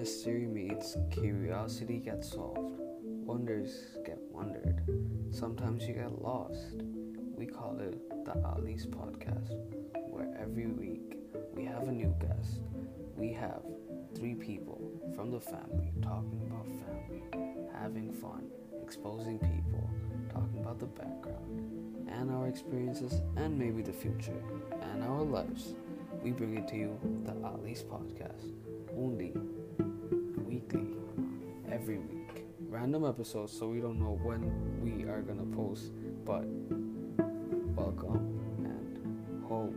Mystery meets curiosity gets solved. Wonders get wondered. Sometimes you get lost. We call it the Ali's Podcast, where every week we have a new guest. We have three people from the family talking about family, having fun, exposing people, talking about the background, and our experiences, and maybe the future, and our lives. We bring it to you, the Ali's Podcast, every week. Random episodes, so we don't know when we are gonna post, but welcome and hope